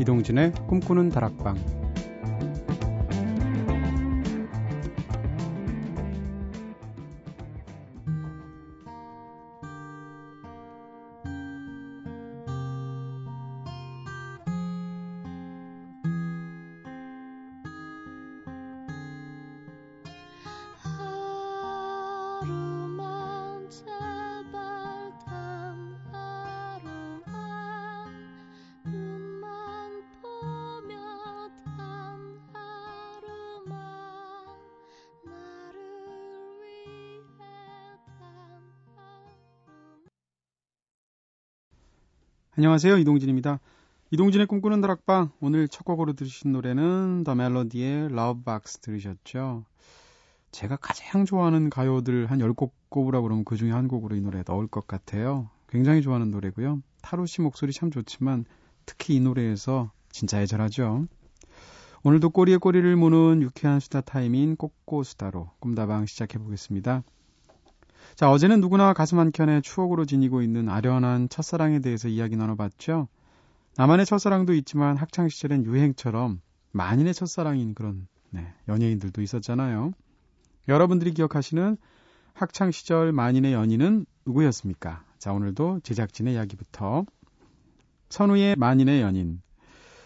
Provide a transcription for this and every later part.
이동진의 꿈꾸는 다락방 안녕하세요. 이동진입니다. 이동진의 꿈꾸는 다락방 오늘 첫 곡으로 들으신 노래는 더 멜로디의 Love Box 들으셨죠. 제가 가장 좋아하는 가요들 한 10곡 꼽으라 그러면 그 중에 한 곡으로 이 노래 넣을 것 같아요. 굉장히 좋아하는 노래고요. 타루 씨 목소리 참 좋지만 특히 이 노래에서 진짜 애절하죠. 오늘도 꼬리에 꼬리를 무는 유쾌한 수다 타임인 꼬꼬수다로 꿈다방 시작해 보겠습니다. 자, 어제는 누구나 가슴 한켠에 추억으로 지니고 있는 아련한 첫사랑에 대해서 이야기 나눠봤죠. 나만의 첫사랑도 있지만 학창시절엔 유행처럼 만인의 첫사랑인 그런 네, 연예인들도 있었잖아요. 여러분들이 기억하시는 학창시절 만인의 연인은 누구였습니까? 자, 오늘도 제작진의 이야기부터. 선우의 만인의 연인.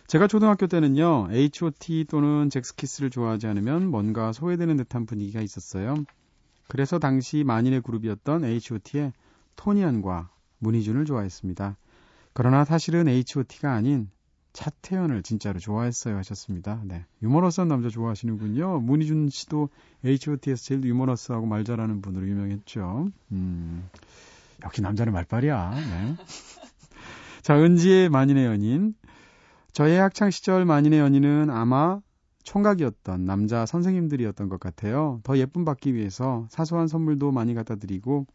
제가 초등학교 때는요, H.O.T 또는 잭스키스를 좋아하지 않으면 뭔가 소외되는 듯한 분위기가 있었어요. 그래서 당시 만인의 그룹이었던 H.O.T의 토니안과 문희준을 좋아했습니다. 그러나 사실은 H.O.T가 아닌 차태현을 진짜로 좋아했어요 하셨습니다. 네. 유머러스한 남자 좋아하시는군요. 문희준 씨도 H.O.T에서 제일 유머러스하고 말 잘하는 분으로 유명했죠. 음, 역시 남자는 말빨이야. 네. 자, 은지의 만인의 연인. 저의 학창시절 만인의 연인은 아마 총각이었던 남자 선생님들이었던 것 같아요. 더 예쁨 받기 위해서 사소한 선물도 많이 갖다 드리고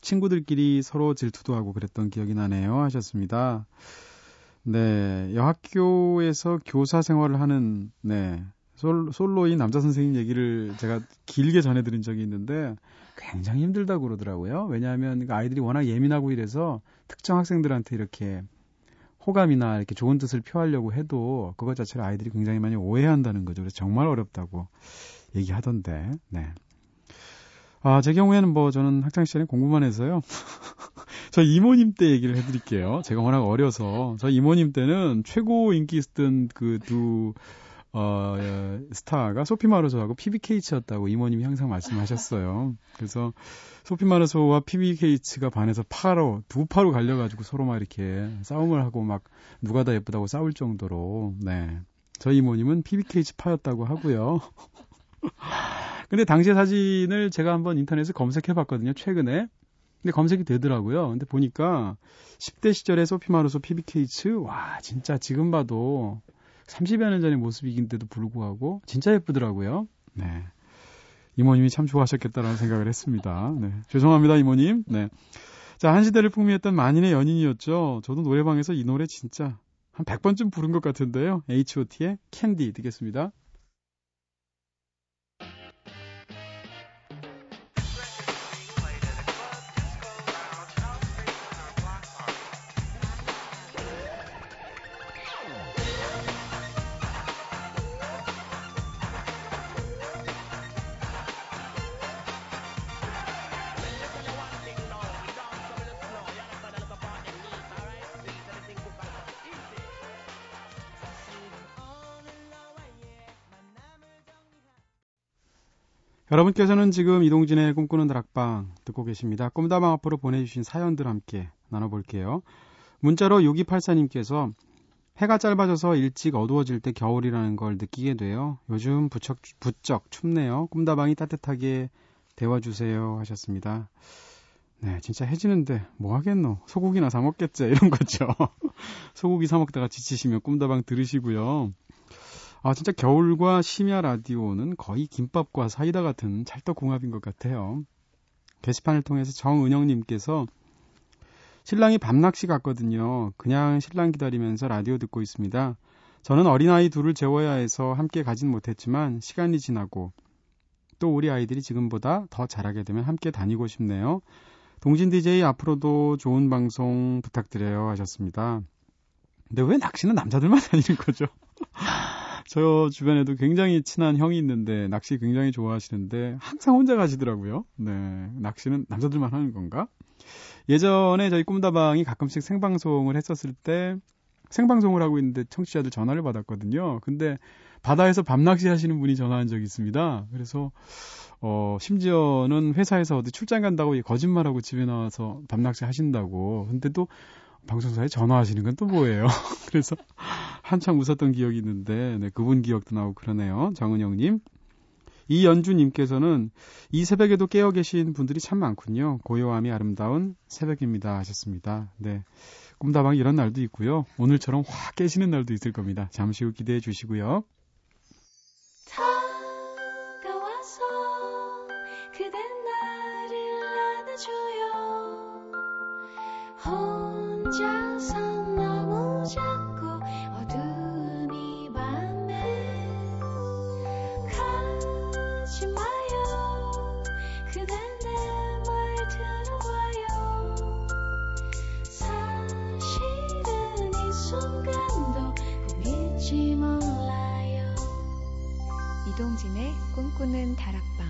친구들끼리 서로 질투도 하고 그랬던 기억이 나네요. 하셨습니다. 네, 여학교에서 교사 생활을 하는 네 솔, 솔로인 남자 선생님 얘기를 제가 길게 전해드린 적이 있는데 굉장히 힘들다고 그러더라고요. 왜냐하면 그 아이들이 워낙 예민하고 이래서 특정 학생들한테 이렇게 호감이나 이렇게 좋은 뜻을 표하려고 해도 그것 자체를 아이들이 굉장히 많이 오해한다는 거죠. 그래서 정말 어렵다고 얘기하던데, 네. 아, 제 경우에는 뭐 저는 학창 시절에 공부만 해서요. 저 이모님 때 얘기를 해드릴게요. 제가 워낙 어려서. 저 이모님 때는 최고 인기 있었던 그 두, 어, 예, 스타가 소피 마르소하고 PBK치였다고 이모님이 항상 말씀하셨어요. 그래서 소피 마르소와 PBK치가 반해서 파로, 두 파로 갈려가지고 서로 막 이렇게 싸움을 하고 막 누가 더 예쁘다고 싸울 정도로, 네. 저희 이모님은 PBK치 파였다고 하고요. 근데 당시 사진을 제가 한번 인터넷에 검색해 봤거든요, 최근에. 근데 검색이 되더라고요. 근데 보니까 10대 시절에 소피 마르소 PBK츠, 와, 진짜 지금 봐도 30여 년 전의 모습이긴데도 불구하고 진짜 예쁘더라고요. 네. 이모님이 참 좋아하셨겠다라는 생각을 했습니다. 네. 죄송합니다, 이모님. 네. 자, 한 시대를 풍미했던 만인의 연인이었죠. 저도 노래방에서 이 노래 진짜 한 100번쯤 부른 것 같은데요. H.O.T의 캔디 듣겠습니다. 여러분께서는 지금 이동진의 꿈꾸는 다락방 듣고 계십니다. 꿈다방 앞으로 보내주신 사연들 함께 나눠볼게요. 문자로 6284님께서 해가 짧아져서 일찍 어두워질 때 겨울이라는 걸 느끼게 돼요. 요즘 부쩍, 부쩍 춥네요. 꿈다방이 따뜻하게 데워주세요 하셨습니다. 네, 진짜 해지는데 뭐 하겠노? 소고기나 사 먹겠지 이런 거죠. 소고기 사 먹다가 지치시면 꿈다방 들으시고요. 아, 진짜 겨울과 심야 라디오는 거의 김밥과 사이다 같은 찰떡궁합인 것 같아요. 게시판을 통해서 정은영님께서 신랑이 밤낚시 갔거든요. 그냥 신랑 기다리면서 라디오 듣고 있습니다. 저는 어린아이 둘을 재워야 해서 함께 가진 못했지만 시간이 지나고 또 우리 아이들이 지금보다 더 잘하게 되면 함께 다니고 싶네요. 동진 DJ 앞으로도 좋은 방송 부탁드려요 하셨습니다. 근데 왜 낚시는 남자들만 다니는 거죠? 저 주변에도 굉장히 친한 형이 있는데 낚시 굉장히 좋아하시는데 항상 혼자 가시더라고요. 네. 낚시는 남자들만 하는 건가? 예전에 저희 꿈다방이 가끔씩 생방송을 했었을 때 생방송을 하고 있는데 청취자들 전화를 받았거든요. 근데 바다에서 밤낚시 하시는 분이 전화한 적이 있습니다. 그래서 어 심지어는 회사에서 어디 출장 간다고 거짓말하고 집에 나와서 밤낚시 하신다고. 근데 또 방송사에 전화하시는 건 또 뭐예요? 그래서 한참 웃었던 기억이 있는데 네, 그분 기억도 나고 그러네요. 정은영님. 이연주님께서는 이 새벽에도 깨어 계신 분들이 참 많군요. 고요함이 아름다운 새벽입니다 하셨습니다. 네. 꿈다방 이런 날도 있고요. 오늘처럼 확 깨시는 날도 있을 겁니다. 잠시 후 기대해 주시고요. 이동진의 꿈꾸는 다락방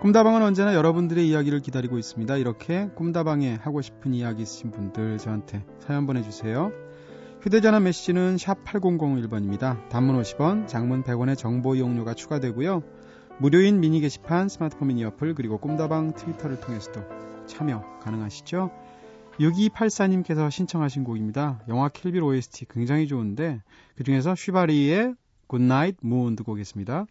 꿈다방은 언제나 여러분들의 이야기를 기다리고 있습니다. 이렇게 꿈다방에 하고 싶은 이야기 있으신 분들 저한테 사연 보내주세요. 휴대전화 메시지는 샵 8001번입니다. 단문 50원, 장문 100원의 정보 이용료가 추가되고요. 무료인 미니 게시판, 스마트폰 미니 어플, 그리고 꿈다방 트위터를 통해서도 참여 가능하시죠? 6284님께서 신청하신 곡입니다. 영화 Kill Bill OST 굉장히 좋은데 그 중에서 Shivaree의 Goodnight Moon 듣고 오겠습니다.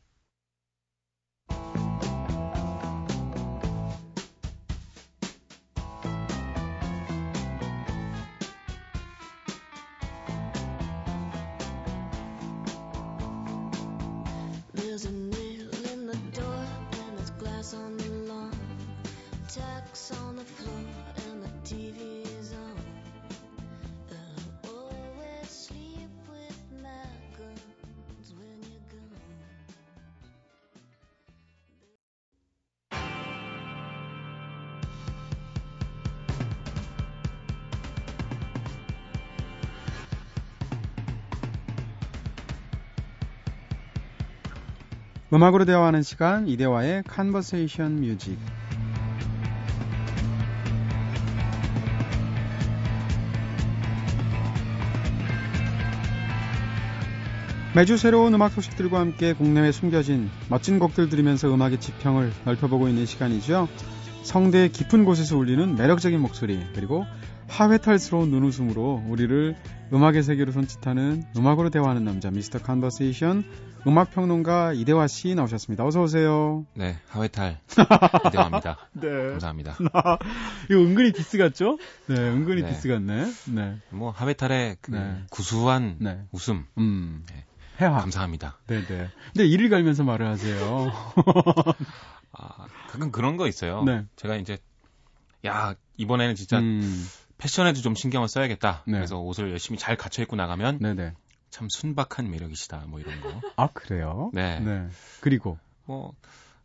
음악으로 대화하는 시간 이대화의 Conversation Music 매주 새로운 음악 소식들과 함께 국내외 숨겨진 멋진 곡들 들으면서 음악의 지평을 넓혀보고 있는 시간이죠. 성대의 깊은 곳에서 울리는 매력적인 목소리 그리고 하회탈스러운 눈웃음으로 우리를 음악의 세계로 손짓하는 음악으로 대화하는 남자 Mr. Conversation 음악 평론가 이대화 씨 나오셨습니다. 어서 오세요. 네, 하회탈 이대화입니다. 네. 감사합니다. 이거 은근히 디스 같죠? 네, 은근히 네. 디스 같네. 네. 뭐 하회탈의 그 네. 구수한 네. 웃음. 음. 네. 해화. 감사합니다. 네, 네. 근데 이를 갈면서 말을 하세요. 아, 가끔 그런 거 있어요. 네. 제가 이제 야 이번에는 진짜 음. 패션에도 좀 신경을 써야겠다. 네. 그래서 옷을 열심히 잘 갖춰 입고 나가면 네네. 참 순박한 매력이시다. 뭐 이런 거. 아 그래요? 네. 네. 그리고 뭐,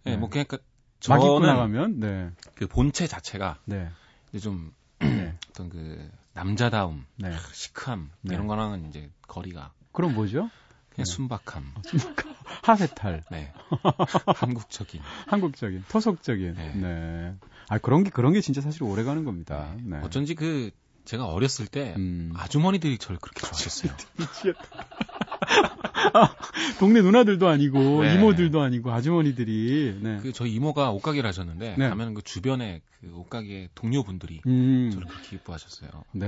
네, 네. 뭐 그러니까 저는 입고 나가면 네. 그 본체 자체가 네. 이제 좀 네. 어떤 그 남자다움, 네. 시크함 네. 이런 거랑은 이제 거리가. 그럼 뭐죠? 그냥 네. 순박함. 어, 순박함. 하회탈. 네. 한국적인. 한국적인. 토속적인. 네. 네. 아, 그런 게, 그런 게 진짜 사실 오래 가는 겁니다. 네. 네. 어쩐지 그, 제가 어렸을 때, 음. 아주머니들이 저를 그렇게 좋아하셨어요. 미치겠다. 동네 누나들도 아니고 네. 이모들도 아니고 아주머니들이 네. 그 저희 이모가 옷가게를 하셨는데 네. 가면 그 주변에 그 옷가게 동료분들이 음. 저를 그렇게 기뻐하셨어요. 네.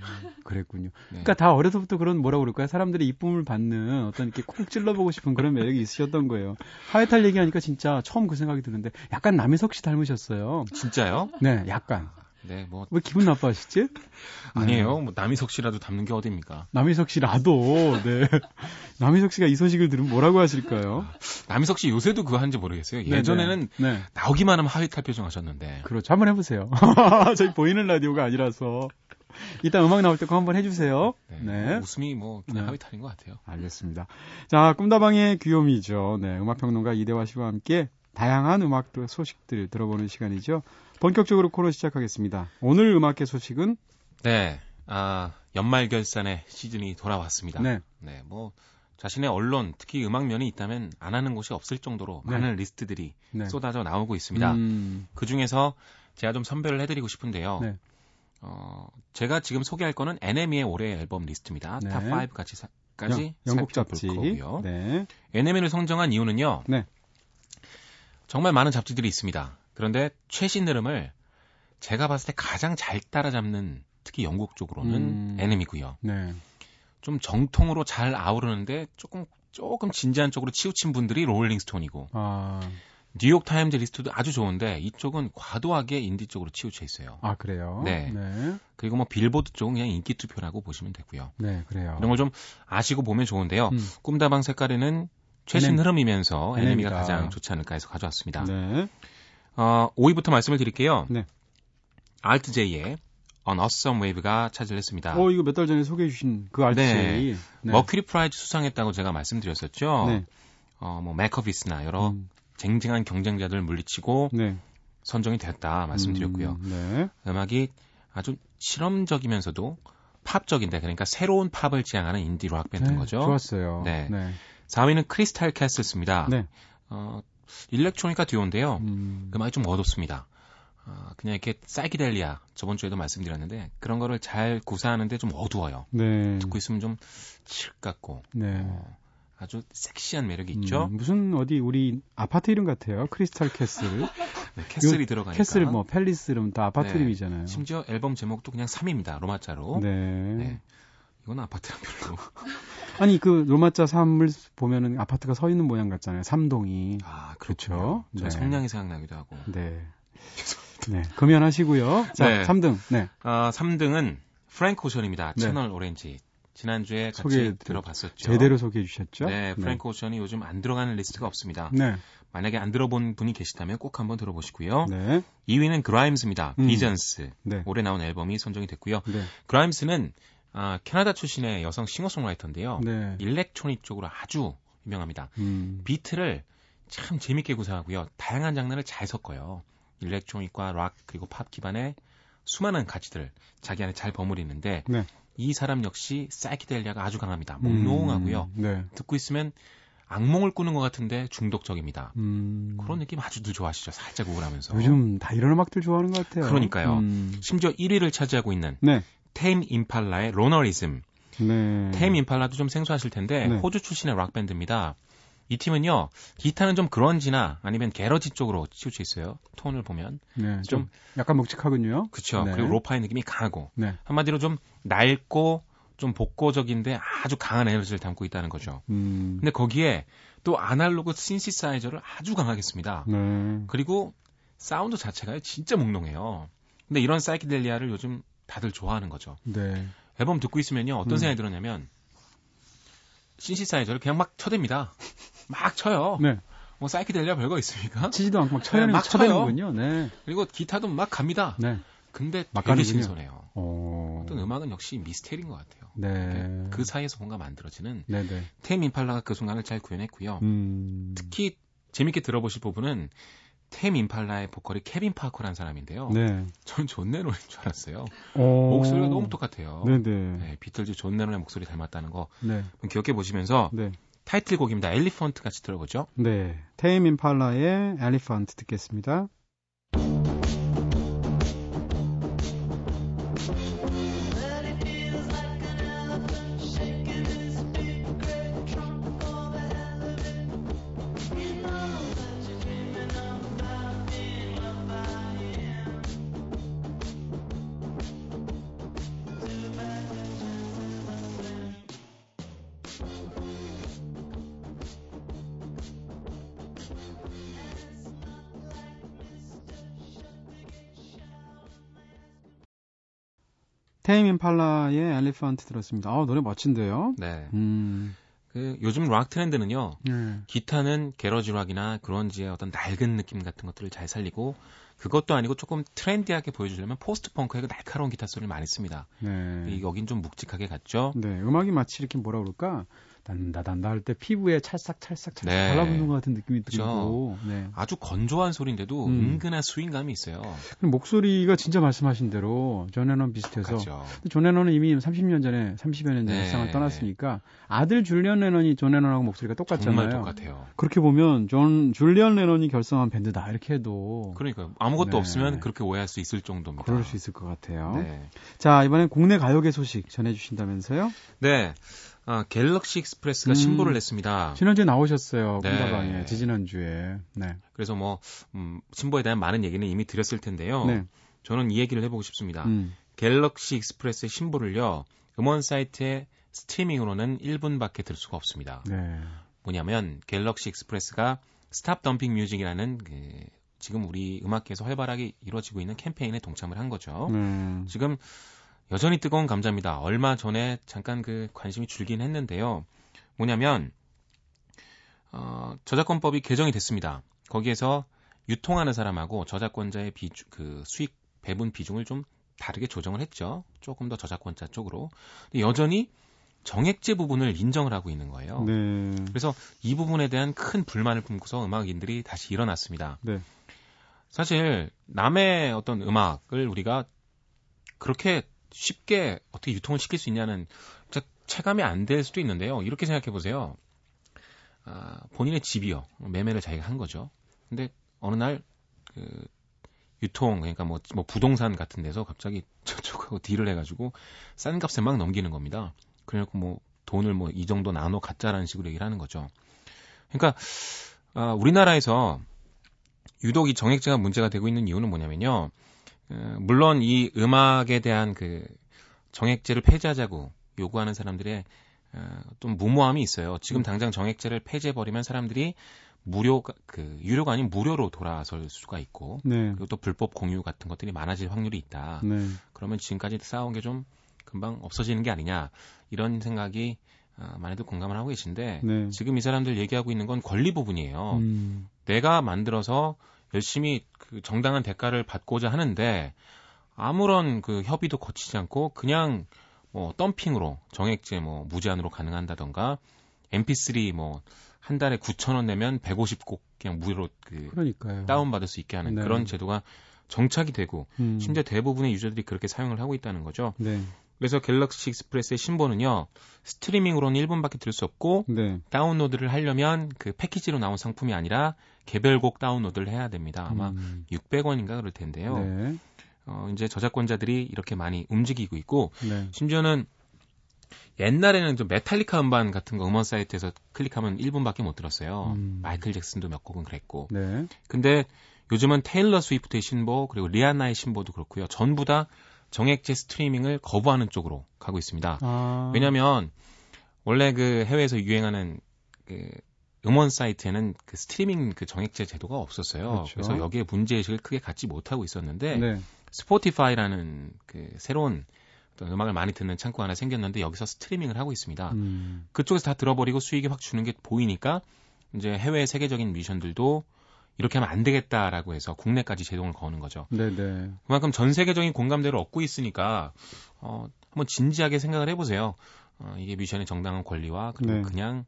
그랬군요. 네. 그러니까 다 어려서부터 그런 뭐라 그럴까요? 사람들의 이쁨을 받는 어떤 이렇게 콕 찔러보고 싶은 그런 매력이 있으셨던 거예요. 하회탈 얘기하니까 진짜 처음 그 생각이 드는데 약간 남희석 씨 닮으셨어요. 진짜요? 네, 약간. 네, 뭐. 왜 기분 나빠하시지? 아니에요. 뭐, 남희석 씨라도 닮는 게 어딥니까? 남희석 씨라도, 네. 남희석 씨가 이 소식을 들으면 뭐라고 하실까요? 남희석 씨 요새도 그거 하는지 모르겠어요. 네, 예전에는 네. 나오기만 하면 하위 탈 표정 하셨는데. 그렇죠. 한번 해보세요. 저희 보이는 라디오가 아니라서. 이따 음악 나올 때 꼭 한번 해주세요. 네. 네. 웃음이 뭐 그냥 네. 하위 탈인 것 같아요. 알겠습니다. 자, 꿈다방의 귀요미죠. 네, 음악평론가 이대화 씨와 함께 다양한 음악 소식들 들어보는 시간이죠. 본격적으로 코너 시작하겠습니다. 오늘 음악계 소식은 네, 아 연말 결산의 시즌이 돌아왔습니다. 네, 네, 뭐 자신의 언론, 특히 음악 면이 있다면 안 하는 곳이 없을 정도로 네. 많은 리스트들이 네. 쏟아져 나오고 있습니다. 음... 그 중에서 제가 좀 선별을 해드리고 싶은데요. 네. 어, 제가 지금 소개할 거는 NME의 올해 앨범 리스트입니다. 네. top5 같이 사, 까지 영국 잡지. 거고요. 네. NME를 선정한 이유는요. 네. 정말 많은 잡지들이 있습니다. 그런데 최신 흐름을 제가 봤을 때 가장 잘 따라잡는 특히 영국 쪽으로는 음. NME고요. 네. 좀 전통으로 잘 아우르는데 조금 조금 진지한 쪽으로 치우친 분들이 롤링스톤이고 아. 뉴욕 타임즈 리스트도 아주 좋은데 이쪽은 과도하게 인디 쪽으로 치우쳐 있어요. 아 그래요? 네. 네. 그리고 뭐 빌보드 쪽은 그냥 인기 투표라고 보시면 되고요. 네, 그래요. 이런 걸 좀 아시고 보면 좋은데요. 음. 꿈다방 색깔에는 최신 흐름이면서 NME가 가장 좋지 않을까 해서 가져왔습니다. 네. 어, 5위부터 말씀을 드릴게요. 네. 알트제이의 On Awesome Wave가 차지를 했습니다. 어, 이거 몇 달 전에 소개해 주신 그 알트제이. 네. 네. 머큐리 프라이즈 수상했다고 제가 말씀드렸었죠. 네. 어, 뭐 맥커비스나 여러 음. 쟁쟁한 경쟁자들 물리치고 네. 선정이 됐다 말씀드렸고요. 음, 네. 음악이 아주 실험적이면서도 팝적인데 그러니까 새로운 팝을 지향하는 인디 락 밴드인 네, 거죠. 좋았어요. 네. 네. 4위는 크리스탈 캐슬스입니다. 네. 어, 일렉트로니카 듀오인데요. 음. 음악이 좀 어둡습니다. 어, 그냥 이렇게 psychedelia 저번 주에도 말씀드렸는데 그런 거를 잘 구사하는데 좀 어두워요. 네. 듣고 있으면 좀칠 같고 네. 어, 아주 섹시한 매력이 있죠. 음, 무슨 어디 우리 아파트 이름 같아요. 크리스탈 캐슬. 네, castle이 들어가니까. castle 뭐 palace 이름 다 아파트 네. 이름이잖아요. 심지어 앨범 제목도 그냥 3입니다. 로마자로. 네. 네. 이건 아파트랑 별로. 아니 그 로마자 3을 보면은 아파트가 서 있는 모양 같잖아요. 삼동이. 아 그렇죠. 저 네. 성냥이 생각나기도 하고. 네. 네. 금연하시고요. 자, 네. 3등. 네. 아, 3등은 프랭크 오션입니다. 네. Channel Orange. 지난주에 같이 소개, 들어봤었죠. 제대로 소개해 주셨죠? 네, 프랭크 네. 오션이 요즘 안 들어가는 리스트가 없습니다. 네. 만약에 안 들어본 분이 계시다면 꼭 한번 들어보시고요. 네. 2위는 그라임스입니다. 음. Visions. 네. 올해 나온 앨범이 선정이 됐고요. 네. 그라임스는 아, 캐나다 출신의 여성 싱어송라이터인데요. 네. electronic 쪽으로 아주 유명합니다. 음. 비트를 참 재밌게 구사하고요. 다양한 장르를 잘 섞어요. electronic과 락 그리고 팝 기반의 수많은 가치들을 자기 안에 잘 버무리는데 네. 이 사람 역시 psychedelia가 아주 강합니다. 몽롱하고요. 음, 네. 듣고 있으면 악몽을 꾸는 것 같은데 중독적입니다. 음. 그런 느낌 아주들 좋아하시죠? 살짝 우울하면서. 요즘 다 이런 음악들 좋아하는 것 같아요. 그러니까요. 음. 심지어 1위를 차지하고 있는 네. 테임 임팔라의 로너리즘. 네. 테임 임팔라도 좀 생소하실 텐데 네. 호주 출신의 락 밴드입니다. 이 팀은요 기타는 좀 그런지나 아니면 게러지 쪽으로 치우쳐 있어요. 톤을 보면 네, 좀, 좀, 약간 묵직하군요. 그렇죠. 네. 그리고 로파의 느낌이 강하고 네. 한마디로 좀 낡고 좀 복고적인데 아주 강한 에너지를 담고 있다는 거죠. 음. 근데 거기에 또 아날로그 신시사이저를 아주 강하게 씁니다. 네. 그리고 사운드 자체가 진짜 몽롱해요. 근데 이런 사이키델리아를 요즘 다들 좋아하는 거죠. 네. 앨범 듣고 있으면요 어떤 음. 생각이 들었냐면 신시사이저를 그냥 막 쳐댑니다. 막 쳐요. 네. 뭐 psychedelia 별거 있습니까? 치지도 않고 막 쳐야 네, 막 쳐대는군요. 네. 그리고 기타도 막 갑니다. 네. 근데 막 되게 신선해요. 어... 떤 음악은 역시 미스테리인 것 같아요. 네. 그 사이에서 뭔가 만들어지는 네네. 네. 테임 임팔라가 그 순간을 잘 구현했고요. 음... 특히 재밌게 들어보실 부분은 테임 임팔라의 보컬이 케빈 파커라는 사람인데요. 네. 저는 존 레논인 줄 알았어요. 오. 목소리가 너무 똑같아요. 네네. 네, 비틀즈 존 레논의 목소리 닮았다는 거 네. 기억해 보시면서 네. 타이틀곡입니다. Elephant 같이 들어보죠. 네. 테임 임팔라의 Elephant 듣겠습니다. 임 임팔라의 Elephant 들었습니다. 아, 노래 멋진데요? 네. 음. 그 요즘 락 트렌드는요. 음. 기타는 garage 락이나 그런지의 어떤 낡은 느낌 같은 것들을 잘 살리고 그것도 아니고 조금 트렌디하게 보여주려면 post punk의 그 날카로운 기타 소리를 많이 씁니다. 네. 여긴 좀 묵직하게 갔죠. 네, 음악이 마치 이렇게 뭐라 그럴까 단다 단다 할 때 피부에 찰싹 찰싹 찰싹 네. 달라붙는 것 같은 느낌이 들고 네. 아주 건조한 소리인데도 음. 은근한 스윙감이 있어요. 목소리가 진짜 말씀하신 대로 존 레논 비슷해서 존 레논은 이미 30년 전에 30여 년 전에 네. 세상을 떠났으니까 아들 줄리언 레논이 존 레논하고 목소리가 똑같잖아요. 정말 똑같아요. 그렇게 보면 존 줄리언 레논이 결성한 밴드다 이렇게 해도 그러니까요. 아무것도 네. 없으면 그렇게 오해할 수 있을 정도입니다. 그럴 수 있을 것 같아요. 네. 자 이번엔 국내 가요계 소식 전해주신다면서요? 네. 아, 갤럭시 익스프레스가 음, 신보를 냈습니다. 지난주에 나오셨어요. 꿈다방에 네. 지지난주에. 네. 그래서 뭐 음, 신보에 대한 많은 얘기는 이미 드렸을 텐데요. 네. 저는 이 얘기를 해보고 싶습니다. 음. 갤럭시 익스프레스의 신보를요. 음원 사이트에 스트리밍으로는 1분밖에 들을 수가 없습니다. 네. 뭐냐면 갤럭시 익스프레스가 Stop Dumping Music이라는 그 지금 우리 음악계에서 활발하게 이루어지고 있는 캠페인에 동참을 한 거죠. 음. 지금 여전히 뜨거운 감자입니다. 얼마 전에 잠깐 그 관심이 줄긴 했는데요. 뭐냐면 어, 저작권법이 개정이 됐습니다. 거기에서 유통하는 사람하고 저작권자의 비주, 그 수익 배분 비중을 좀 다르게 조정을 했죠. 조금 더 저작권자 쪽으로. 근데 여전히 정액제 부분을 인정을 하고 있는 거예요. 네. 그래서 이 부분에 대한 큰 불만을 품고서 음악인들이 다시 일어났습니다. 네. 사실 남의 어떤 음악을 우리가 그렇게 쉽게 어떻게 유통을 시킬 수 있냐는 체감이 안 될 수도 있는데요. 이렇게 생각해 보세요. 아, 본인의 집이요. 매매를 자기가 한 거죠. 근데 어느 날, 그, 유통, 그러니까 뭐, 뭐 부동산 같은 데서 갑자기 저쪽하고 딜을 해가지고 싼 값에 막 넘기는 겁니다. 그래갖고 뭐 돈을 뭐 이 정도 나눠 갖자라는 식으로 얘기를 하는 거죠. 그러니까, 아, 우리나라에서 유독 이 정액제가 문제가 되고 있는 이유는 뭐냐면요. 어, 물론 이 음악에 대한 그 정액제를 폐지하자고 요구하는 사람들의 어, 좀 무모함이 있어요. 지금 음. 당장 정액제를 폐지해버리면 사람들이 무료 그 유료가 아닌 무료로 돌아설 수가 있고 네. 그리고 또 불법 공유 같은 것들이 많아질 확률이 있다. 네. 그러면 지금까지 쌓아온 게 좀 금방 없어지는 게 아니냐 이런 생각이 어, 많이들 공감을 하고 계신데 네. 지금 이 사람들 얘기하고 있는 건 권리 부분이에요. 음. 내가 만들어서 열심히 그 정당한 대가를 받고자 하는데 아무런 그 협의도 거치지 않고 그냥 뭐 덤핑으로 정액제 뭐 무제한으로 가능한다던가 MP3 뭐 한 달에 9천 원 내면 150곡 그냥 무료로 그 그러니까요. 다운 받을 수 있게 하는 네. 그런 제도가 정착이 되고 음. 심지어 대부분의 유저들이 그렇게 사용을 하고 있다는 거죠. 네. 그래서 갤럭시 익스프레스의 신보는요 스트리밍으로는 1분밖에 들을 수 없고 네. 다운로드를 하려면 그 패키지로 나온 상품이 아니라 개별곡 다운로드를 해야 됩니다. 아마 음. 600원인가 그럴 텐데요. 네. 어, 이제 저작권자들이 이렇게 많이 움직이고 있고 네. 심지어는 옛날에는 좀 메탈리카 음반 같은 거 음원 사이트에서 클릭하면 1분밖에 못 들었어요. 음. 마이클 잭슨도 몇 곡은 그랬고. 네. 근데 요즘은 테일러 스위프트의 신보 그리고 리아나의 신보도 그렇고요. 전부 다 정액제 스트리밍을 거부하는 쪽으로 가고 있습니다. 아. 왜냐하면 원래 그 해외에서 유행하는 그 음원 사이트에는 그 스트리밍 그 정액제 제도가 없었어요. 그렇죠. 그래서 여기에 문제 의식을 크게 갖지 못하고 있었는데 네. 스포티파이라는 그 새로운 어떤 음악을 많이 듣는 창구 하나 생겼는데 여기서 스트리밍을 하고 있습니다. 음. 그쪽에서 다 들어버리고 수익이 확 주는 게 보이니까 이제 해외 세계적인 뮤지션들도 이렇게 하면 안 되겠다라고 해서 국내까지 제동을 거는 거죠. 네네. 그만큼 전 세계적인 공감대를 얻고 있으니까 어, 한번 진지하게 생각을 해보세요. 어, 이게 뮤지션의 정당한 권리와 그리고 네. 그냥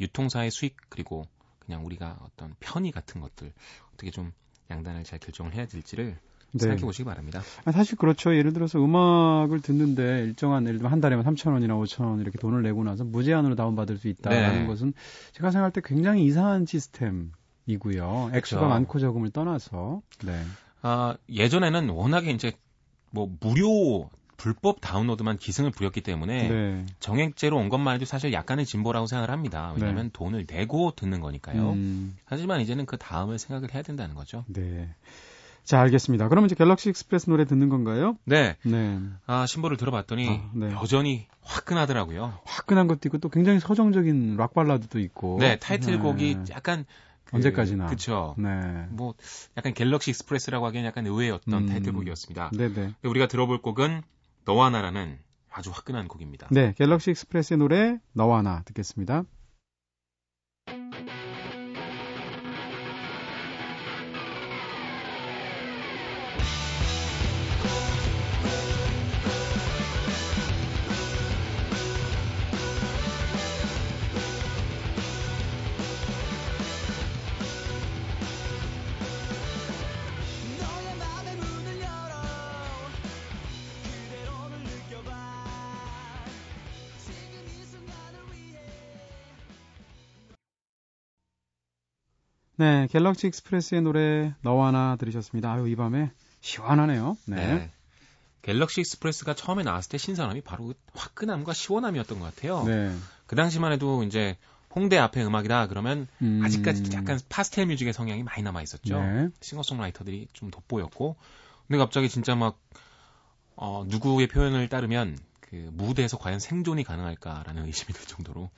유통사의 수익 그리고 그냥 우리가 어떤 편의 같은 것들 어떻게 좀 양단을 잘 결정을 해야 될지를 네. 생각해 보시기 바랍니다. 아, 사실 그렇죠. 예를 들어서 음악을 듣는데 일정한 예를 들면 한 달에만 3천 원이나 5천 원 이렇게 돈을 내고 나서 무제한으로 다운받을 수 있다는 네. 것은 제가 생각할 때 굉장히 이상한 시스템. 이고요. 액수가 그렇죠. 많고 적음을 떠나서. 네. 아, 예전에는 워낙에 이제 뭐 무료 불법 다운로드만 기승을 부렸기 때문에 네. 정액제로 온 것만 해도 사실 약간의 진보라고 생각을 합니다. 왜냐하면 네. 돈을 내고 듣는 거니까요. 음. 하지만 이제는 그 다음을 생각을 해야 된다는 거죠. 네. 자, 알겠습니다. 그러면 이제 갤럭시 익스프레스 노래 듣는 건가요? 네. 네. 아, 신보를 들어봤더니 아, 네. 여전히 화끈하더라고요. 화끈한 것도 있고 또 굉장히 서정적인 락 발라드도 있고. 네, 타이틀곡이 네. 약간 그, 언제까지나. 그쵸. 네. 뭐, 약간 갤럭시 익스프레스라고 하기엔 약간 의외의 어떤 음, 타이틀곡이었습니다. 네네. 우리가 들어볼 곡은 너와 나라는 아주 화끈한 곡입니다. 네, 갤럭시 익스프레스의 노래 너와 나 듣겠습니다. 네, 갤럭시 익스프레스의 노래 너와 나 들으셨습니다. 아유, 이 밤에 시원하네요. 네. 네. 갤럭시 익스프레스가 처음에 나왔을 때 신선함이 바로 그 화끈함과 시원함이었던 것 같아요. 네. 그 당시만 해도 이제 홍대 앞에 음악이다 그러면 음... 아직까지 약간 파스텔 뮤직의 성향이 많이 남아 있었죠. 네. 싱어송라이터들이 좀 돋보였고 근데 갑자기 진짜 막 어, 누구의 표현을 따르면 그 무대에서 과연 생존이 가능할까라는 의심이 들 정도로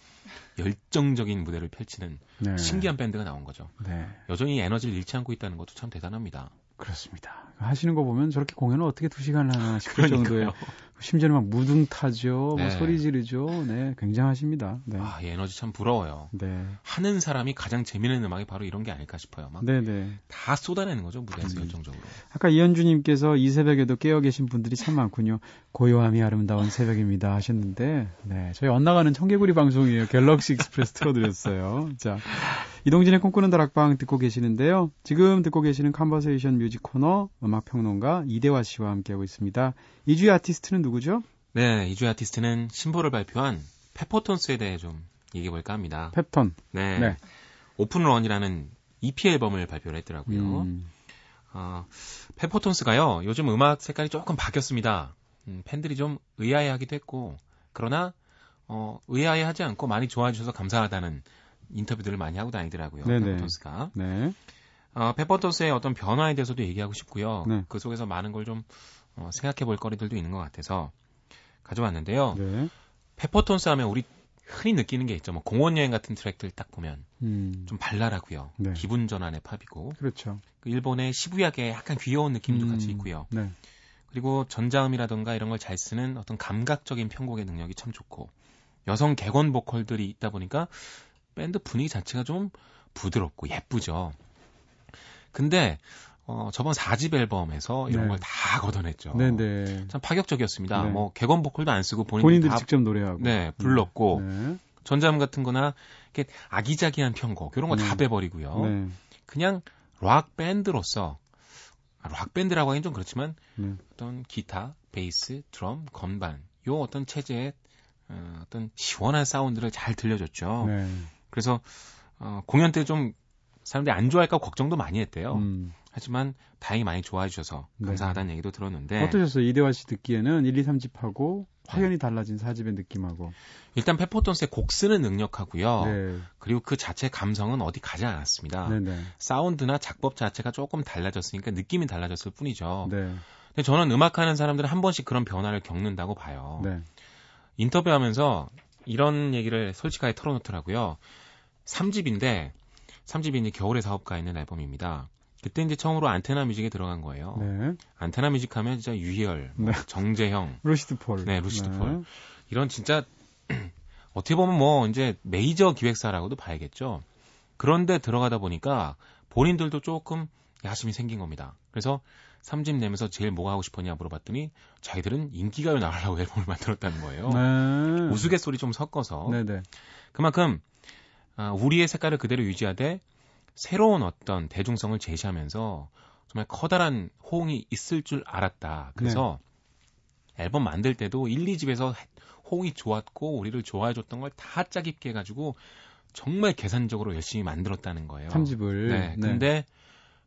열정적인 무대를 펼치는 네. 신기한 밴드가 나온 거죠. 네. 여전히 에너지를 잃지 않고 있다는 것도 참 대단합니다. 그렇습니다. 하시는 거 보면 저렇게 공연을 어떻게 두 시간을 하나 싶을 정도의 심지어는 막 무등 타죠, 뭐 네. 뭐 소리 지르죠. 네, 굉장하십니다. 네. 아, 이 에너지 참 부러워요. 네. 하는 사람이 가장 재미있는 음악이 바로 이런 게 아닐까 싶어요. 막 네네. 네. 다 쏟아내는 거죠 무대에서 음. 열정적으로. 아까 이현주님께서 이 새벽에도 깨어 계신 분들이 참 많군요. 고요함이 아름다운 새벽입니다 하셨는데, 네, 저희 엇나가는 청개구리 방송이에요. 갤럭시 익스프레스 틀어드렸어요. 자, 이동진의 꿈꾸는 다락방 듣고 계시는데요. 지금 듣고 계시는 Conversation Music 코너 음악 평론가 이대화 씨와 함께하고 있습니다. 이주의 아티스트는 누구죠? 네, 이주의 아티스트는 신보를 발표한 페퍼톤스에 대해 좀 얘기해 볼까 합니다. 페퍼톤. 네. 네. Open Run이라는 EP 앨범을 발표를 했더라고요. 음. 어, 페퍼톤스가요, 요즘 음악 색깔이 조금 바뀌었습니다. 음, 팬들이 좀 의아해하기도 했고, 그러나, 어, 의아해하지 않고 많이 좋아해 주셔서 감사하다는 인터뷰들을 많이 하고 다니더라고요. 페퍼톤스가. 네. 어, 페퍼톤스의 어떤 변화에 대해서도 얘기하고 싶고요. 네. 그 속에서 많은 걸 좀 어, 생각해 볼 거리들도 있는 것 같아서 가져왔는데요. 네. 페퍼톤스 하면 우리 흔히 느끼는 게 있죠. 뭐 공원 여행 같은 트랙들 딱 보면 음. 좀 발랄하고요. 네. 기분 전환의 팝이고. 그렇죠. 그 일본의 시부야계 약간 귀여운 느낌도 음. 같이 있고요. 네. 그리고 전자음이라던가 이런 걸 잘 쓰는 어떤 감각적인 편곡의 능력이 참 좋고 여성 객원 보컬들이 있다 보니까 밴드 분위기 자체가 좀 부드럽고 예쁘죠. 근데 어, 저번 4집 앨범에서 이런 네. 걸다 걷어냈죠. 네네. 네. 참 파격적이었습니다. 네. 뭐 개건 보컬도 안 쓰고 본인들이, 본인들이 다, 직접 노래하고 네 불렀고 네. 전자음 같은 거나 이렇게 아기자기한 편곡 이런 거다 네. 빼버리고요. 네. 그냥 락 밴드로서 아, 락 밴드라고 하긴 좀 그렇지만 네. 어떤 기타, 베이스, 드럼, 건반 요 어떤 체제의 어, 어떤 시원한 사운드를 잘 들려줬죠. 그래서 어, 공연 때 좀 사람들이 안 좋아할까 걱정도 많이 했대요. 음. 하지만 다행히 많이 좋아해 주셔서 네. 감사하다는 네. 얘기도 들었는데 어떠셨어요? 이대화 씨 듣기에는 1, 2, 3집하고 확연히 네. 달라진 4집의 느낌하고 일단 페퍼톤스의 곡 쓰는 능력하고요. 네. 그리고 그 자체 감성은 어디 가지 않았습니다. 네네. 네. 사운드나 작법 자체가 조금 달라졌으니까 느낌이 달라졌을 뿐이죠. 네. 근데 저는 음악하는 사람들은 한 번씩 그런 변화를 겪는다고 봐요. 네. 인터뷰하면서 이런 얘기를 솔직하게 털어놓더라고요. 3집인데 3집이 이제 겨울의 사업가 있는 앨범입니다. 그때 이제 처음으로 안테나 뮤직에 들어간 거예요. 네. 안테나 뮤직 하면 진짜 유희열, 뭐 네. 정재형, 루시드 폴. 네, 루시드 네. 폴. 이런 진짜 어떻게 보면 뭐 이제 메이저 기획사라고도 봐야겠죠. 그런데 들어가다 보니까 본인들도 조금 야심이 생긴 겁니다. 그래서 3집 내면서 제일 뭐가 하고 싶었냐 물어봤더니 자기들은 인기가요 나가려고 앨범을 만들었다는 거예요. 네. 우스갯소리 좀 섞어서. 네네. 그만큼 아, 우리의 색깔을 그대로 유지하되 새로운 어떤 대중성을 제시하면서 정말 커다란 호응이 있을 줄 알았다. 그래서 네. 앨범 만들 때도 1, 2집에서 호응이 좋았고 우리를 좋아해 줬던 걸 다 짜깁게 해가지고 정말 계산적으로 열심히 만들었다는 거예요. 3집을. 네. 네. 근데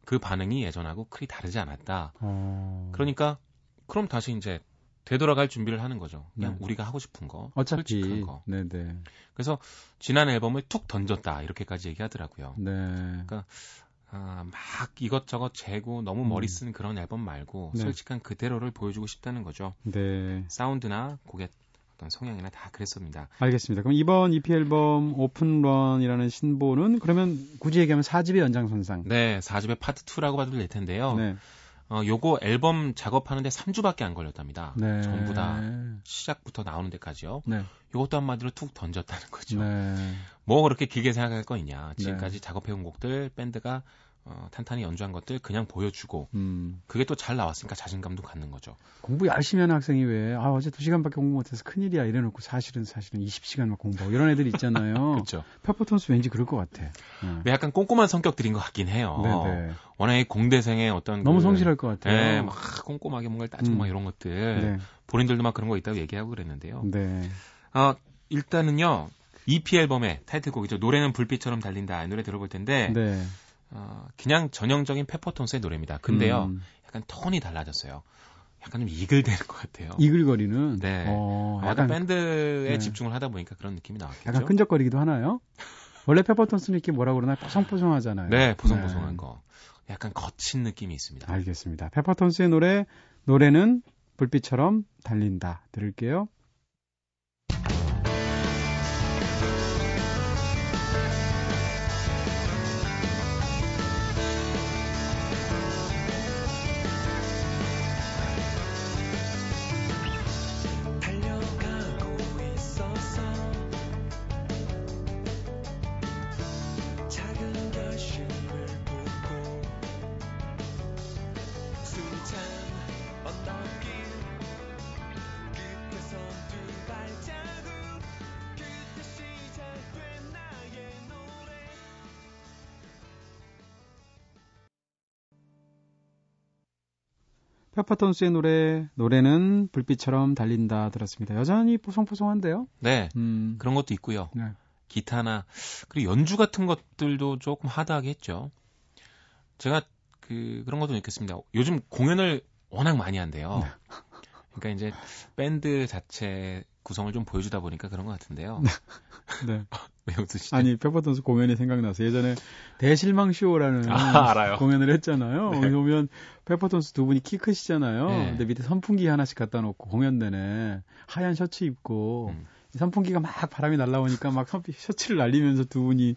그 반응이 예전하고 크게 다르지 않았다. 어... 그러니까 그럼 다시 이제 되돌아갈 준비를 하는 거죠. 그냥 네. 우리가 하고 싶은 거, 어차피 솔직한 거. 네네. 그래서 지난 앨범을 툭 던졌다 이렇게까지 얘기하더라고요. 네. 그러니까 아, 막 이것저것 재고 너무 머리 음. 쓴 음. 그런 앨범 말고 네. 솔직한 그대로를 보여주고 싶다는 거죠. 네. 사운드나 곡의 어떤 성향이나 다 그랬습니다. 알겠습니다. 그럼 이번 EP 앨범 오픈런이라는 신보는 그러면 굳이 얘기하면 4집의 연장선상. 네, 4집의 파트 2라고 봐도 될 텐데요. 네. 어, 요거 앨범 작업하는데 3주밖에 안 걸렸답니다. 네. 전부 다 시작부터 나오는 데까지요. 네. 요것도 한마디로 툭 던졌다는 거죠. 네. 뭐 그렇게 길게 생각할 거 있냐. 지금까지 네. 작업해온 곡들 밴드가 어, 탄탄히 연주한 것들 그냥 보여주고 음. 그게 또 잘 나왔으니까 자신감도 갖는 거죠. 공부 열심히 하는 학생이 왜 아, 어제 2시간밖에 공부 못해서 큰일이야 이래 놓고 사실은 사실은 20시간 막 공부하고 이런 애들 있잖아요. 그렇죠. 페퍼톤스 왠지 그럴 것 같아. 네. 약간 꼼꼼한 성격들인 것 같긴 해요. 네네. 네. 워낙에 공대생의 어떤 너무 그, 성실할 것 같아요. 네, 막 꼼꼼하게 뭔가를 따지고 음. 막 이런 것들 네. 본인들도 막 그런 거 있다고 얘기하고 그랬는데요. 네. 어, 일단은요 EP 앨범의 타이틀곡이죠. 노래는 불빛처럼 달린다. 이 노래 들어볼 텐데 네. 어, 그냥 전형적인 페퍼톤스의 노래입니다. 근데요, 음. 약간 톤이 달라졌어요. 약간 좀 이글대는 것 같아요. 이글거리는? 네. 어, 약간 밴드에 네. 집중을 하다 보니까 그런 느낌이 나왔겠죠. 약간 끈적거리기도 하나요? 원래 페퍼톤스는 이렇게 뭐라 그러나 뽀송뽀송하잖아요. 네, 보송보송한 네. 거. 약간 거친 느낌이 있습니다. 알겠습니다. 페퍼톤스의 노래, 노래는 불빛처럼 달린다. 들을게요. 페퍼톤스의 노래 노래는 불빛처럼 달린다 들었습니다. 여전히 뽀송뽀송한데요. 네, 음. 그런 것도 있고요. 네. 기타나 그리고 연주 같은 것들도 조금 하드하게 했죠. 제가 그 그런 것도 느꼈습니다. 요즘 공연을 워낙 많이 한대요. 네. 그러니까 이제 밴드 자체 구성을 좀 보여주다 보니까 그런 것 같은데요. 네. 네. 왜 웃으시죠? 아니 페퍼톤스 공연이 생각나서 예전에 대실망 쇼라는 아, 공연을 했잖아요. 네. 보면 페퍼톤스 두 분이 키 크시잖아요. 네. 근데 밑에 선풍기 하나씩 갖다 놓고 공연 내내 하얀 셔츠 입고 음. 선풍기가 막 바람이 날라오니까 막 셔츠를 날리면서 두 분이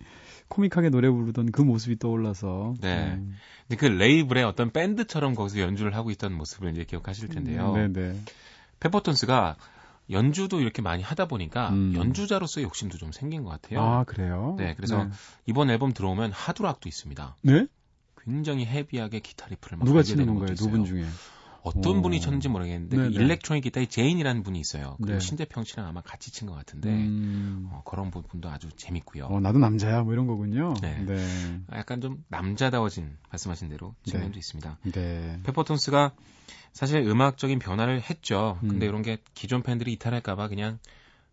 코믹하게 노래 부르던 그 모습이 떠올라서. 네. 네. 그 레이블의 어떤 밴드처럼 거기서 연주를 하고 있던 모습을 이제 기억하실 텐데요. 음, 네네. 페퍼톤스가 연주도 이렇게 많이 하다 보니까 음. 연주자로서의 욕심도 좀 생긴 것 같아요. 아, 그래요? 네, 그래서 네. 이번 앨범 들어보면 하드락도 있습니다. 네? 굉장히 헤비하게 기타 리프를 막 누가 치는 건가요? 두분 중에. 어떤 오. 분이 쳤는지 모르겠는데 그 일렉트로닉 기타의 제인이라는 분이 있어요. 그리고 네. 신재평 씨랑 아마 같이 친 것 같은데 음. 어, 그런 부분도 아주 재밌고요. 어, 나도 남자야 뭐 이런 거군요. 네. 네. 약간 좀 남자다워진 말씀하신 대로 측면도 네. 있습니다. 네. 페퍼톤스가 사실 음악적인 변화를 했죠. 음. 근데 이런 게 기존 팬들이 이탈할까봐 그냥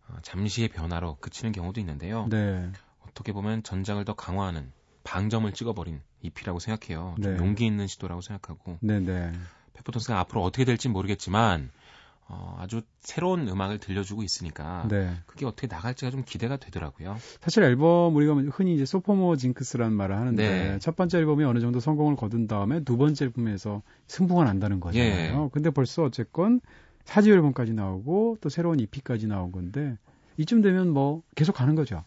어, 잠시의 변화로 그치는 경우도 있는데요. 네. 어떻게 보면 전작을 더 강화하는 방점을 찍어버린 EP라고 생각해요. 좀 네. 용기 있는 시도라고 생각하고. 네네. 네. 페퍼톤스가 앞으로 어떻게 될지 모르겠지만 어, 아주 새로운 음악을 들려주고 있으니까 네. 그게 어떻게 나갈지가 좀 기대가 되더라고요. 사실 앨범 우리가 흔히 이제 소포모 징크스라는 말을 하는데 네. 첫 번째 앨범이 어느 정도 성공을 거둔 다음에 두 번째 앨범에서 승부가 난다는 거잖아요. 예. 근데 벌써 어쨌건 사지 앨범까지 나오고 또 새로운 EP까지 나온 건데 이쯤 되면 뭐 계속 가는 거죠.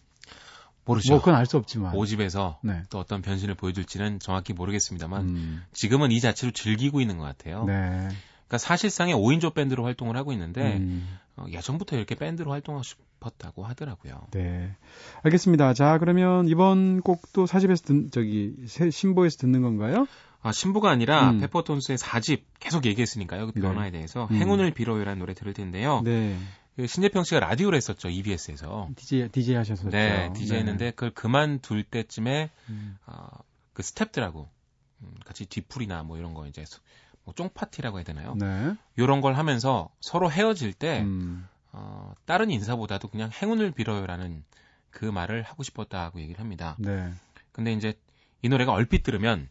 모르죠. 뭐 그건 알 수 없지만. 모집에서 네. 또 어떤 변신을 보여줄지는 정확히 모르겠습니다만 음. 지금은 이 자체로 즐기고 있는 것 같아요. 네. 그러니까 사실상의 5인조 밴드로 활동을 하고 있는데 음. 어, 예전부터 이렇게 밴드로 활동하고 싶었다고 하더라고요. 네. 알겠습니다. 자, 그러면 이번 곡도 사집에서 듣, 저기 신보에서 듣는 건가요? 아, 신보가 아니라 음. 페퍼톤스의 4집 계속 얘기했으니까요. 그 변화에 네. 대해서 음. 행운을 빌어요라는 노래 들을 텐데요. 네. 그 신재평 씨가 라디오를 했었죠 EBS에서. DJ DJ 하셨었죠. 네, DJ 네. 했는데 그걸 그만둘 때쯤에 음. 어, 그 스탭들하고 음, 같이 뒤풀이나 뭐 이런 거 이제 뭐 쫑파티라고 해야 되나요? 네. 이런 걸 하면서 서로 헤어질 때 음. 어, 다른 인사보다도 그냥 행운을 빌어요라는 그 말을 하고 싶었다고 얘기를 합니다. 네. 근데 이제 이 노래가 얼핏 들으면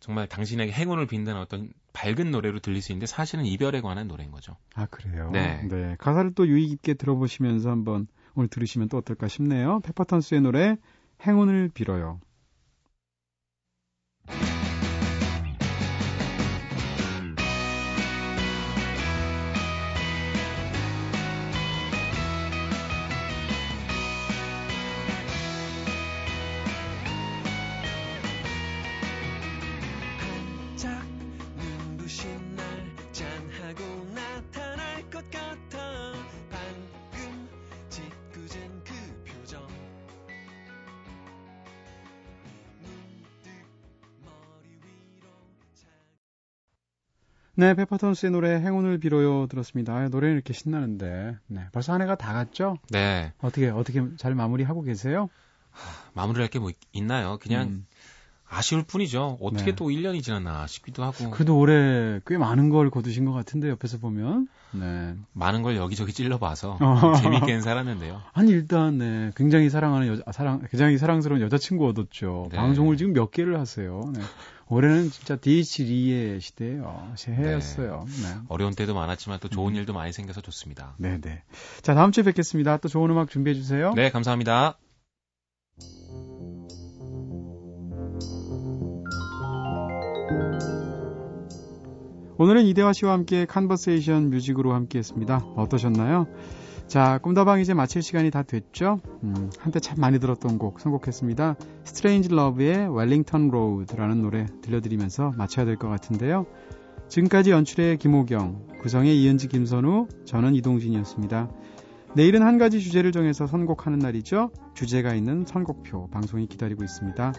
정말 당신에게 행운을 빈다는 어떤 밝은 노래로 들릴 수 있는데 사실은 이별에 관한 노래인 거죠. 아 그래요? 네. 네. 가사를 또 유의 깊게 들어보시면서 한번 오늘 들으시면 또 어떨까 싶네요. 페퍼턴스의 노래 행운을 빌어요. 네, 페퍼톤스의 노래 행운을 빌어요 들었습니다. 아, 노래는 이렇게 신나는데. 네, 벌써 한 해가 다 갔죠? 네. 어떻게 어떻게 잘 마무리하고 계세요? 하, 마무리할 게 뭐 있나요? 그냥 음. 아쉬울 뿐이죠. 어떻게 네. 또 1년이 지났나 싶기도 하고. 그래도 올해 꽤 많은 걸 거두신 것 같은데 옆에서 보면. 네. 많은 걸 여기저기 찔러봐서 어. 재밌게는 살았는데요. 아니 일단 네 굉장히 사랑하는 여자 사랑 굉장히 사랑스러운 여자친구 얻었죠. 네. 방송을 지금 몇 개를 하세요. 네. 올해는 진짜 DH2의 시대예요. 새해였어요. 네. 네. 어려운 때도 많았지만 또 좋은 음. 일도 많이 생겨서 좋습니다. 네네. 자 다음 주에 뵙겠습니다. 또 좋은 음악 준비해 주세요. 네 감사합니다. 오늘은 이대화 씨와 함께 컨버세이션 뮤직으로 함께 했습니다. 어떠셨나요? 자, 꿈다방 이제 마칠 시간이 다 됐죠? 음, 한때 참 많이 들었던 곡 선곡했습니다. 스트레인지 러브의 웰링턴 로드라는 노래 들려드리면서 마쳐야 될 것 같은데요. 지금까지 연출의 김호경, 구성의 이은지 김선우, 저는 이동진이었습니다. 내일은 한 가지 주제를 정해서 선곡하는 날이죠. 주제가 있는 선곡표 방송이 기다리고 있습니다.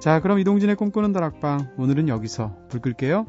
자, 그럼 이동진의 꿈꾸는 다락방 오늘은 여기서 불 끌게요.